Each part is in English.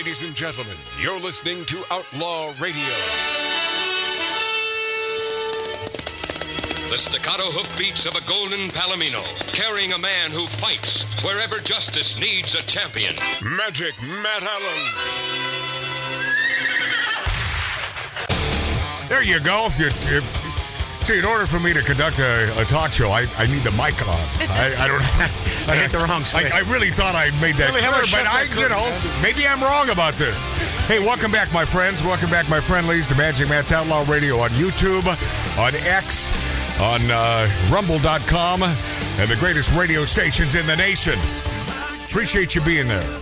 Ladies and gentlemen, you're listening to Outlaw Radio. The staccato hoofbeats of a golden palomino, carrying a man who fights wherever justice needs a champion. Magic Matt Allen. There you go. If you, if, see, in order for me to conduct a, a talk show, I, I need the mic on. I, I don't. I hit the wrong switch. I, I really thought I made that Really, clear, but I, you know, maybe I'm wrong about this. Hey, welcome back, my friends. Welcome back, my friendlies, to Magic Matt's Outlaw Radio on YouTube, on X, on uh, Rumble.com, and the greatest radio stations in the nation. Appreciate you being there.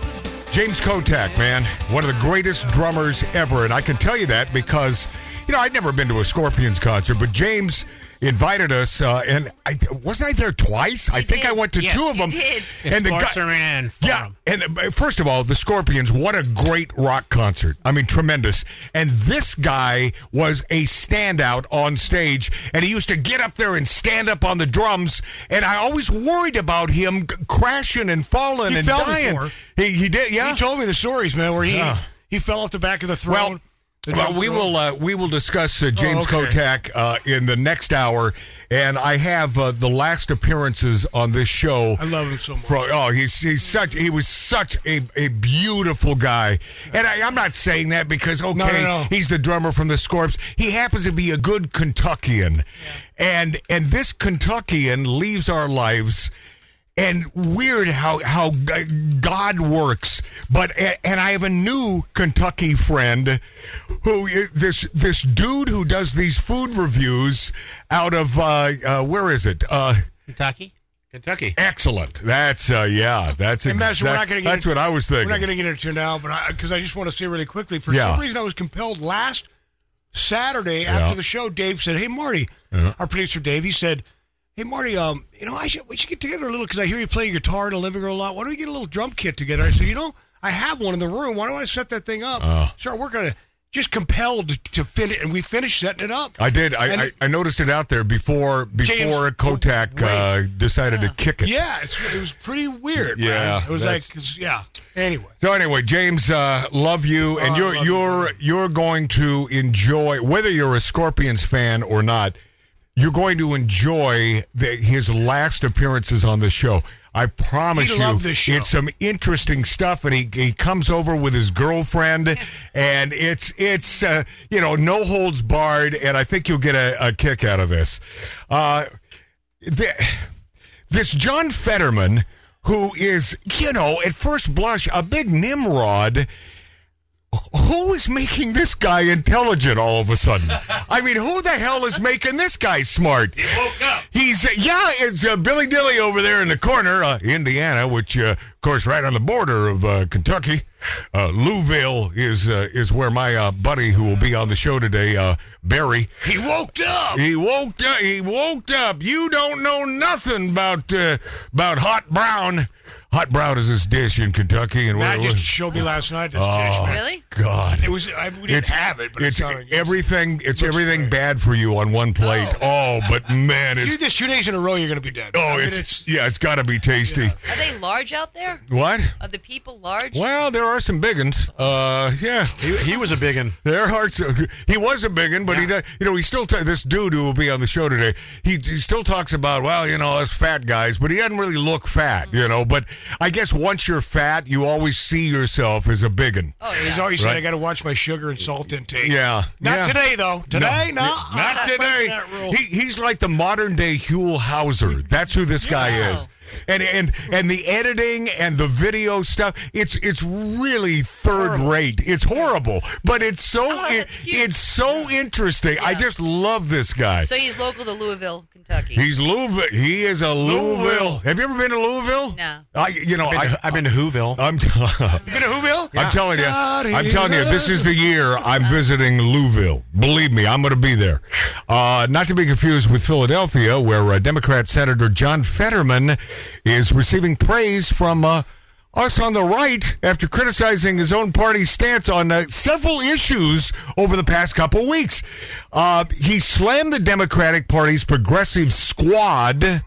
James Kottak, man, one of the greatest drummers ever. And I can tell you that because, you know, I'd never been to a Scorpions concert, but James invited us, uh, and I wasn't I there twice? I think did. I went to Yes, two of them. did. And the Sports guy, Arena and yeah, and uh, first of all, the Scorpions, what a great rock concert. I mean, tremendous. And this guy was a standout on stage, and he used to get up there and stand up on the drums. And I always worried about him crashing and falling He and fell dying. before. He, he did, yeah. He told me the stories, man, where he Yeah. he fell off the back of the throne. Well, The well, we will uh, we will discuss uh, James Oh, okay. Kottak uh, in the next hour, and I have uh, the last appearances on this show. I love him so much. Fro- oh, he's he's such he was such a, a beautiful guy, and I, I'm not saying that because okay, no, no. he's the drummer from the Scorps. He happens to be a good Kentuckian, and and this Kentuckian leaves our lives. And weird how how God works, but and I have a new Kentucky friend, who this this dude who does these food reviews out of uh, uh, where is it? Uh, Kentucky. Kentucky. excellent. That's uh, yeah. That's Hey, Master, we're not gonna get That's in- what I was thinking. We're not going to get into now, but because I, just want to say really quickly, for Yeah. some reason I was compelled last Saturday Yeah. after the show. Dave said, "Hey, Marty, Uh-huh. our producer Dave, he said." Hey Marty, um, you know, I should we should get together a little because I hear you play guitar in the living room a lot. Why don't we get a little drum kit together? I said, you know, I have one in the room. Why don't I set that thing up? Oh. Start working on it. Just compelled to fit it, and we finished setting it up. I did. I, I, I noticed it out there before before James- Kottak uh, decided to kick it. Yeah, it's, it was pretty weird. Yeah, man. it was like, that's- yeah. Anyway, So anyway, James, uh, love you, and Oh, you're you, you're man. you're going to enjoy whether you're a Scorpions fan or not. You're going to enjoy the, his last appearances on the show. I promise you, loved this show. it's some interesting stuff, and he he comes over with his girlfriend, and it's it's uh, you know no holds barred, and I think you'll get a, a kick out of this. Uh, the, this John Fetterman, who is, you know, at first blush, a big Nimrod. Who is making this guy intelligent all of a sudden? I mean, who the hell is making this guy smart? He woke up. He's, uh, yeah, it's uh, Billy Dilly over there in the corner, uh, Indiana, which, uh, of course, right on the border of uh, Kentucky. Uh, Louisville is uh, is where my uh, buddy who will be on the show today, uh, Barry, he woke up. he woke up. He woke up. You don't know nothing about uh, about hot brown. Hot brown is this dish in Kentucky, and Matt what- just what- showed me last night. This Oh, dish, man. Really? God, It was. I, we didn't have it, but it's it sounded good. everything. It's Looks everything great. bad for you on one plate. Oh, but man, You do this two days in a row, you're going to be dead. oh, I mean, it's, yeah, it's got to be tasty. Are they large out there? What? Are the people large? Well, there are some big uns. Uh, yeah, He, he was a big one. There are some, he was a big one, but he does, you know he still ta- this dude who will be on the show today. He, he still talks about well, you know, us fat guys, but he doesn't really look fat, you know. But I guess once you're fat, you always see yourself as a big one. Oh, He's yeah. always said I got to watch my sugar and salt intake. Yeah, Not yeah. today though. Today, no, not I'm today. He, he's like the modern day Huell Howser. That's who this guy Yeah. is. And and and the editing and the video stuff, it's it's really third rate. It's horrible, but it's so Oh, it, it's so interesting. I just love this guy. So he's local to Louisville, Kentucky. He's Louisville. He is a Louisville. Have you ever been to Louisville? No. I, you know, I've been, I, to, I've been to Whoville. I'm. You been to Whoville? I'm telling you, I'm telling you, this is the year I'm visiting Louisville. Believe me, I'm going to be there. Uh, not to be confused with Philadelphia, where uh, Democrat Senator John Fetterman is receiving praise from uh, us on the right after criticizing his own party's stance on uh, several issues over the past couple weeks. Uh, he slammed the Democratic Party's progressive squad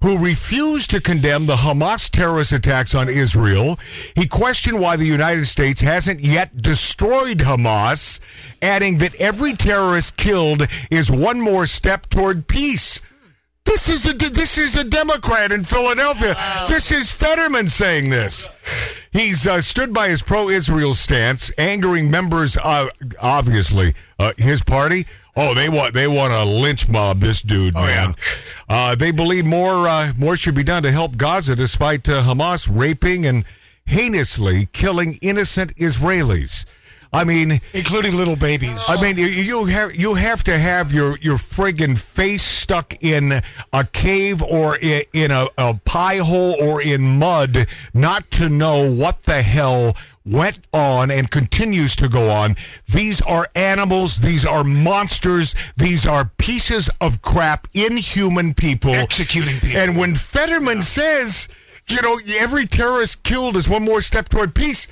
who refused to condemn the Hamas terrorist attacks on Israel. He questioned why the United States hasn't yet destroyed Hamas, adding that every terrorist killed is one more step toward peace. This is a this is a Democrat in Philadelphia. This is Fetterman saying this. He's uh, stood by his pro-Israel stance, angering members, uh, obviously, uh, his party. Oh, they want they want to lynch mob this dude, man. Uh, they believe more uh, more should be done to help Gaza, despite uh, Hamas raping and heinously killing innocent Israelis. I mean, including little babies. I mean, you, you have you have to have your your friggin' face stuck in a cave or in, in a, a pie hole or in mud not to know what the hell went on and continues to go on. These are animals. These are monsters. These are pieces of crap, inhuman people Executing people. And when Fetterman says, you know, every terrorist killed is one more step toward peace.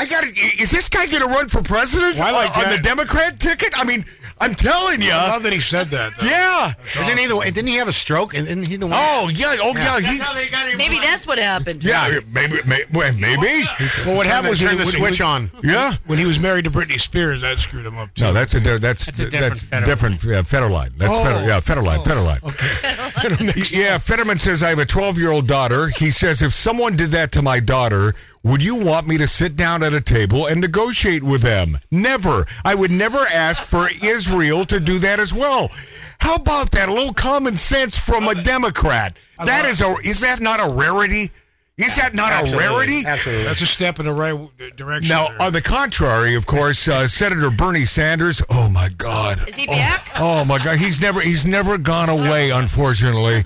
I got to Is this guy going to run for president I like on the. Democrat ticket? I mean, I'm telling you. I love that he said that. though. Yeah. Isn't he the? Didn't he have a stroke? And isn't he the one? Oh yeah. Oh yeah. He's Maybe that's what happened. yeah. Maybe. may- well, Maybe. Well, what happened was turn when the switch on. Yeah. when he was married to Britney Spears. That screwed him up. Too. No, that's a that's That's a different that's Federline. different yeah, Federline. That's Oh. Feder, yeah, Federline, oh, Federline. yeah, Fetterman says I have a 12-year-old daughter. He says if someone did that to my daughter, would you want me to sit down at a table and negotiate with them? Never. I would never ask for Israel to do that as well. How about that? A little common sense from a Democrat. That is a is that not a rarity? Is that not Absolutely. a rarity? Absolutely. That's a step in the right direction. Now, there. on the contrary, of course, uh, Senator Bernie Sanders. Oh my God! Is he back? Oh my God! He's never he's never gone away. Unfortunately,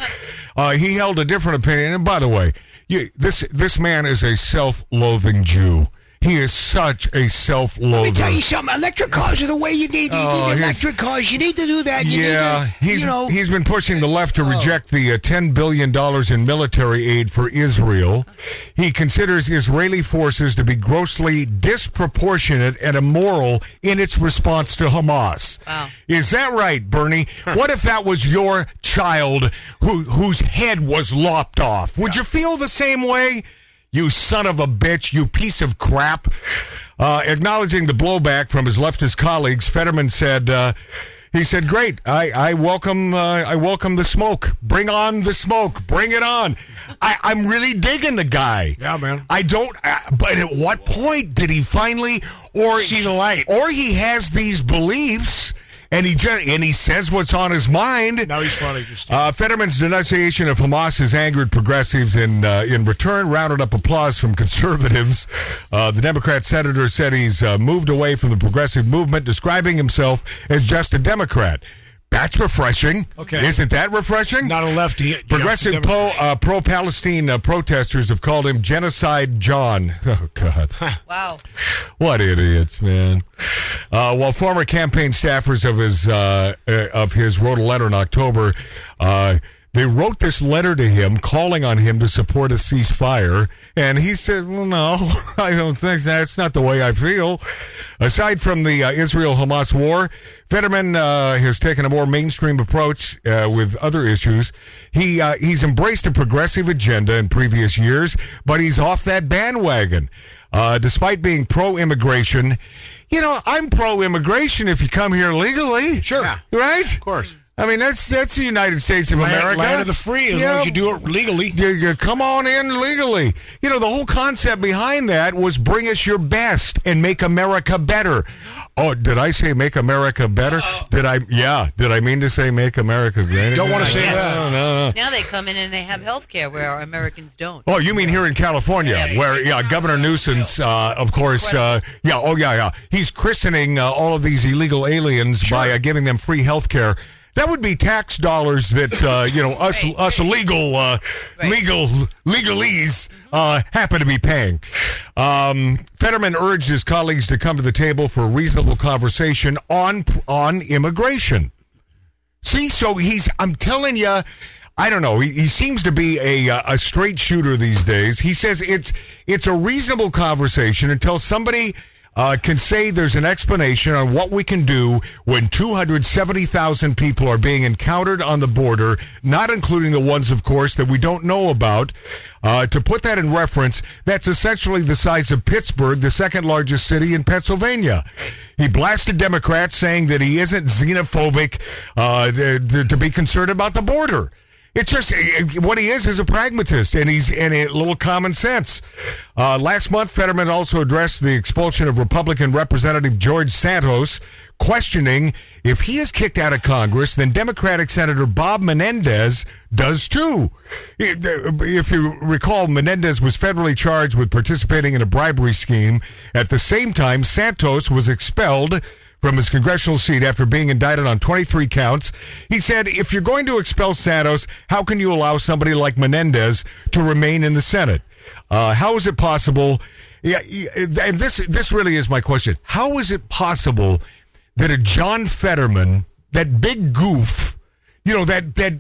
uh, he held a different opinion. And by the way, you, this this man is a self-loathing Jew. He is such a self-loathing. Let me tell you something. Electric cars are the way you need. You Oh, need electric cars. You need to do that. You yeah, need to, he's you know. he's been pushing the left to reject the uh, ten billion dollars in military aid for Israel. He considers Israeli forces to be grossly disproportionate and immoral in its response to Hamas. Wow. Is that right, Bernie? what if that was your child who whose head was lopped off? Would you feel the same way? You son of a bitch, you piece of crap. Uh, acknowledging the blowback from his leftist colleagues, Fetterman said, uh, he said, "Great, I, I welcome, uh, I welcome the smoke. Bring on the smoke. Bring it on. I, I'm really digging the guy. Yeah, man. I don't. Uh, but at what point did he finally, or See the light. or he has these beliefs, and he just and he says what's on his mind. now he's funny. Uh, Fetterman's denunciation of Hamas has angered progressives, and uh, in return, rounded up applause from conservatives. Uh, the Democrat senator said he's uh, moved away from the progressive movement, describing himself as just a Democrat. That's refreshing. Okay. Isn't that refreshing? not a lefty. Progressive pro, uh, pro-Palestine uh, protesters have called him genocide John. Oh God, Wow. what idiots, man! Uh, while former campaign staffers of his uh, uh, of his wrote a letter in October, uh, they wrote this letter to him calling on him to support a ceasefire, and he said, "Well, no, I don't think that's not the way I feel." Aside from the uh, Israel-Hamas war, Fetterman uh, has taken a more mainstream approach with other issues. He he's embraced a progressive agenda in previous years, but he's off that bandwagon. Uh, despite being pro-immigration, you know, I'm pro-immigration if you come here legally. Sure. Yeah. Right? Of course. I mean, that's that's the United States of Land, America. land of the free, as Yeah, long as you do it legally. you, you come on in legally. You know, the whole concept behind that was bring us your best and make America better. Oh, did I say make America better? Did I? Yeah. Did I mean to say make America great? Don't wanna say no, that. No, no, no. Now they come in and they have health care where our Americans don't. Oh, you mean here in California, Yeah. where yeah, Governor Newsom's, uh, of course, uh, yeah, oh yeah, yeah, he's christening uh, all of these illegal aliens by uh, giving them free health care. That would be tax dollars that uh, you know us Right. us legal uh, Right. legal legalese uh, happen to be paying. Um, Fetterman urged his colleagues to come to the table for a reasonable conversation on on immigration. See, so he's, I'm telling you, I don't know. He, he seems to be a, a straight shooter these days. He says it's, it's a reasonable conversation until somebody uh, can say there's an explanation on what we can do when 270,000 people are being encountered on the border, not including the ones, of course, that we don't know about. Uh, to put that in reference, that's essentially the size of Pittsburgh, the second largest city in Pennsylvania. He blasted Democrats, saying that he isn't xenophobic uh, to, to be concerned about the border. It's just eh, what he is is a pragmatist, and he's in a little common sense. Uh, last month, Fetterman also addressed the expulsion of Republican Representative George Santos, questioning if he is kicked out of Congress, then Democratic Senator Bob Menendez does too. If you recall, Menendez was federally charged with participating in a bribery scheme. At the same time, Santos was expelled from his congressional seat after being indicted on 23 counts. He said, if you're going to expel Santos, how can you allow somebody like Menendez to remain in the Senate? Uh, how is it possible? Yeah, and this this really is my question. How is it possible that a John Fetterman, that big goof, you know that that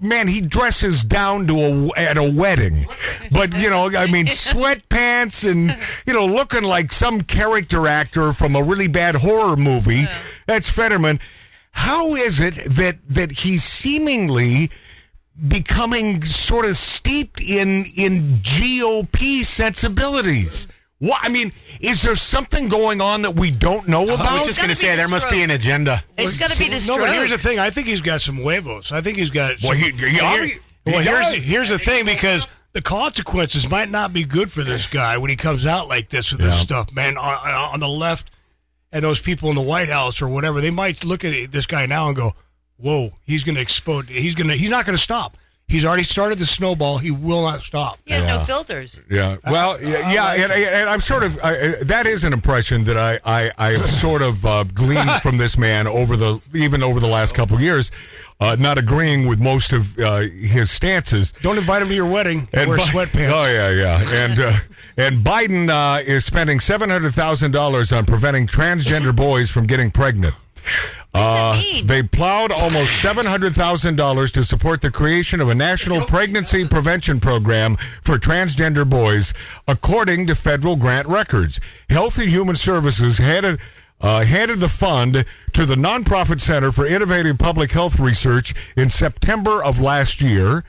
man he dresses down to a at a wedding. But you know i mean sweatpants and you know looking like some character actor from a really bad horror movie. Yeah. that's fetterman. How is it that that he's seemingly becoming sort of steeped in in gop sensibilities what I mean, is there something going on that we don't know about? I was just going to say there must be an agenda. It's going to be destroyed. No, but here's the thing. I think he's got some huevos. I think he's got. Well, he, he, here, well here's here's the thing because the consequences might not be good for this guy when he comes out like this with this stuff, man. On, on the left, and those people in the White House or whatever, they might look at this guy now and go, "Whoa, he's going to explode. He's going to. He's not going to stop." He's already started the snowball. He will not stop. He has yeah. no filters. Yeah. Well, yeah, yeah and, and, I'm sort of I, that is an impression that I I, I sort of uh, gleaned from this man over the even over the last couple of years. Uh, not agreeing with most of uh, his stances. Don't invite him to your wedding. And wear Bi- sweatpants. Oh yeah, yeah. And uh, and Biden uh, is spending seven hundred thousand dollars on preventing transgender boys from getting pregnant. Uh, they plowed almost $700,000 to support the creation of a national pregnancy prevention program for transgender boys, according to federal grant records. Health and Human Services handed, uh, handed the fund to the Nonprofit Center for Innovative Public Health Research in September of last year.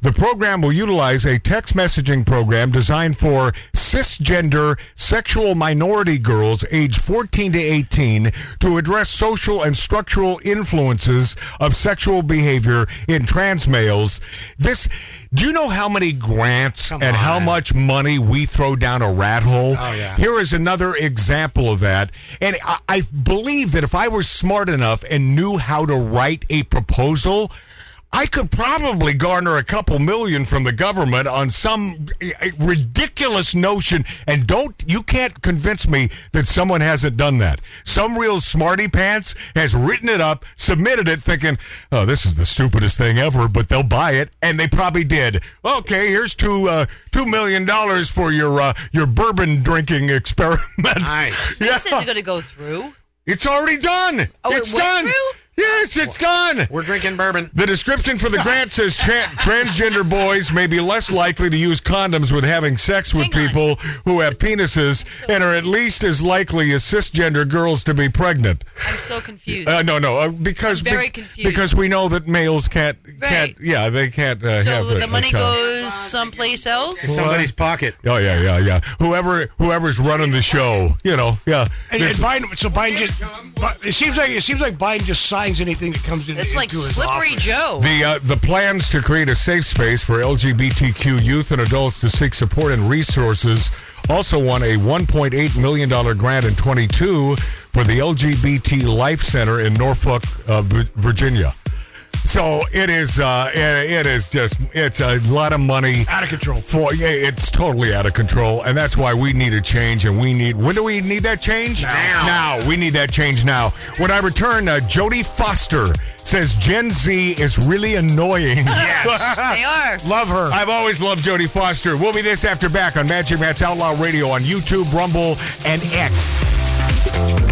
The program will utilize a text messaging program designed for cisgender sexual minority girls aged 14 to 18 to address social and structural influences of sexual behavior in trans males. This do you know how many grants Come and on. how much money we throw down a rat hole? Oh, yeah. Here is another example of that. And I, I believe that if I were smart enough and knew how to write a proposal, I could probably garner a couple million from the government on some eh, ridiculous notion. And don't, you can't convince me that someone hasn't done that. Some real smarty pants has written it up, submitted it thinking, oh, this is the stupidest thing ever, but they'll buy it. And they probably did. Okay, here's two, uh, two million dollars for your, uh, your bourbon drinking experiment. Nice. yeah. This is going to go through. It's already done. Oh, it's it done. Through? Yes, it's gone. We're drinking bourbon. The description for the grant says tra- transgender boys may be less likely to use condoms when having sex with Hang people who have penises and are at least as likely as cisgender girls to be pregnant. I'm so confused. Uh, no, no, uh, because I'm very be- confused. because we know that males can't Right. can't yeah they can't uh, so have a- the a money child. goes someplace else. In somebody's pocket. Oh yeah, yeah, yeah. Whoever whoever's running the show, you know, yeah. And, and Biden, so Biden just, but it seems like it seems like Biden just signs anything that comes in. It's like his slippery office. Joe. The uh, the plans to create a safe space for LGBTQ youth and adults to seek support and resources also won a 1.8 million dollar grant in 22 for the LGBT Life Center in Norfolk, uh, Virginia. So it is. Uh, it, it is just. It's a lot of money Out of control. For yeah, it's totally out of control, and that's why we need a change. And we need. When do we need that change? Now. Now. We need that change now. When I return, uh, Jodie Foster says Gen Z is really annoying. Yes. they are. Love her. I've always loved Jodie Foster. We'll be this after back on Magic Matt's Outlaw Radio on YouTube, Rumble, and X.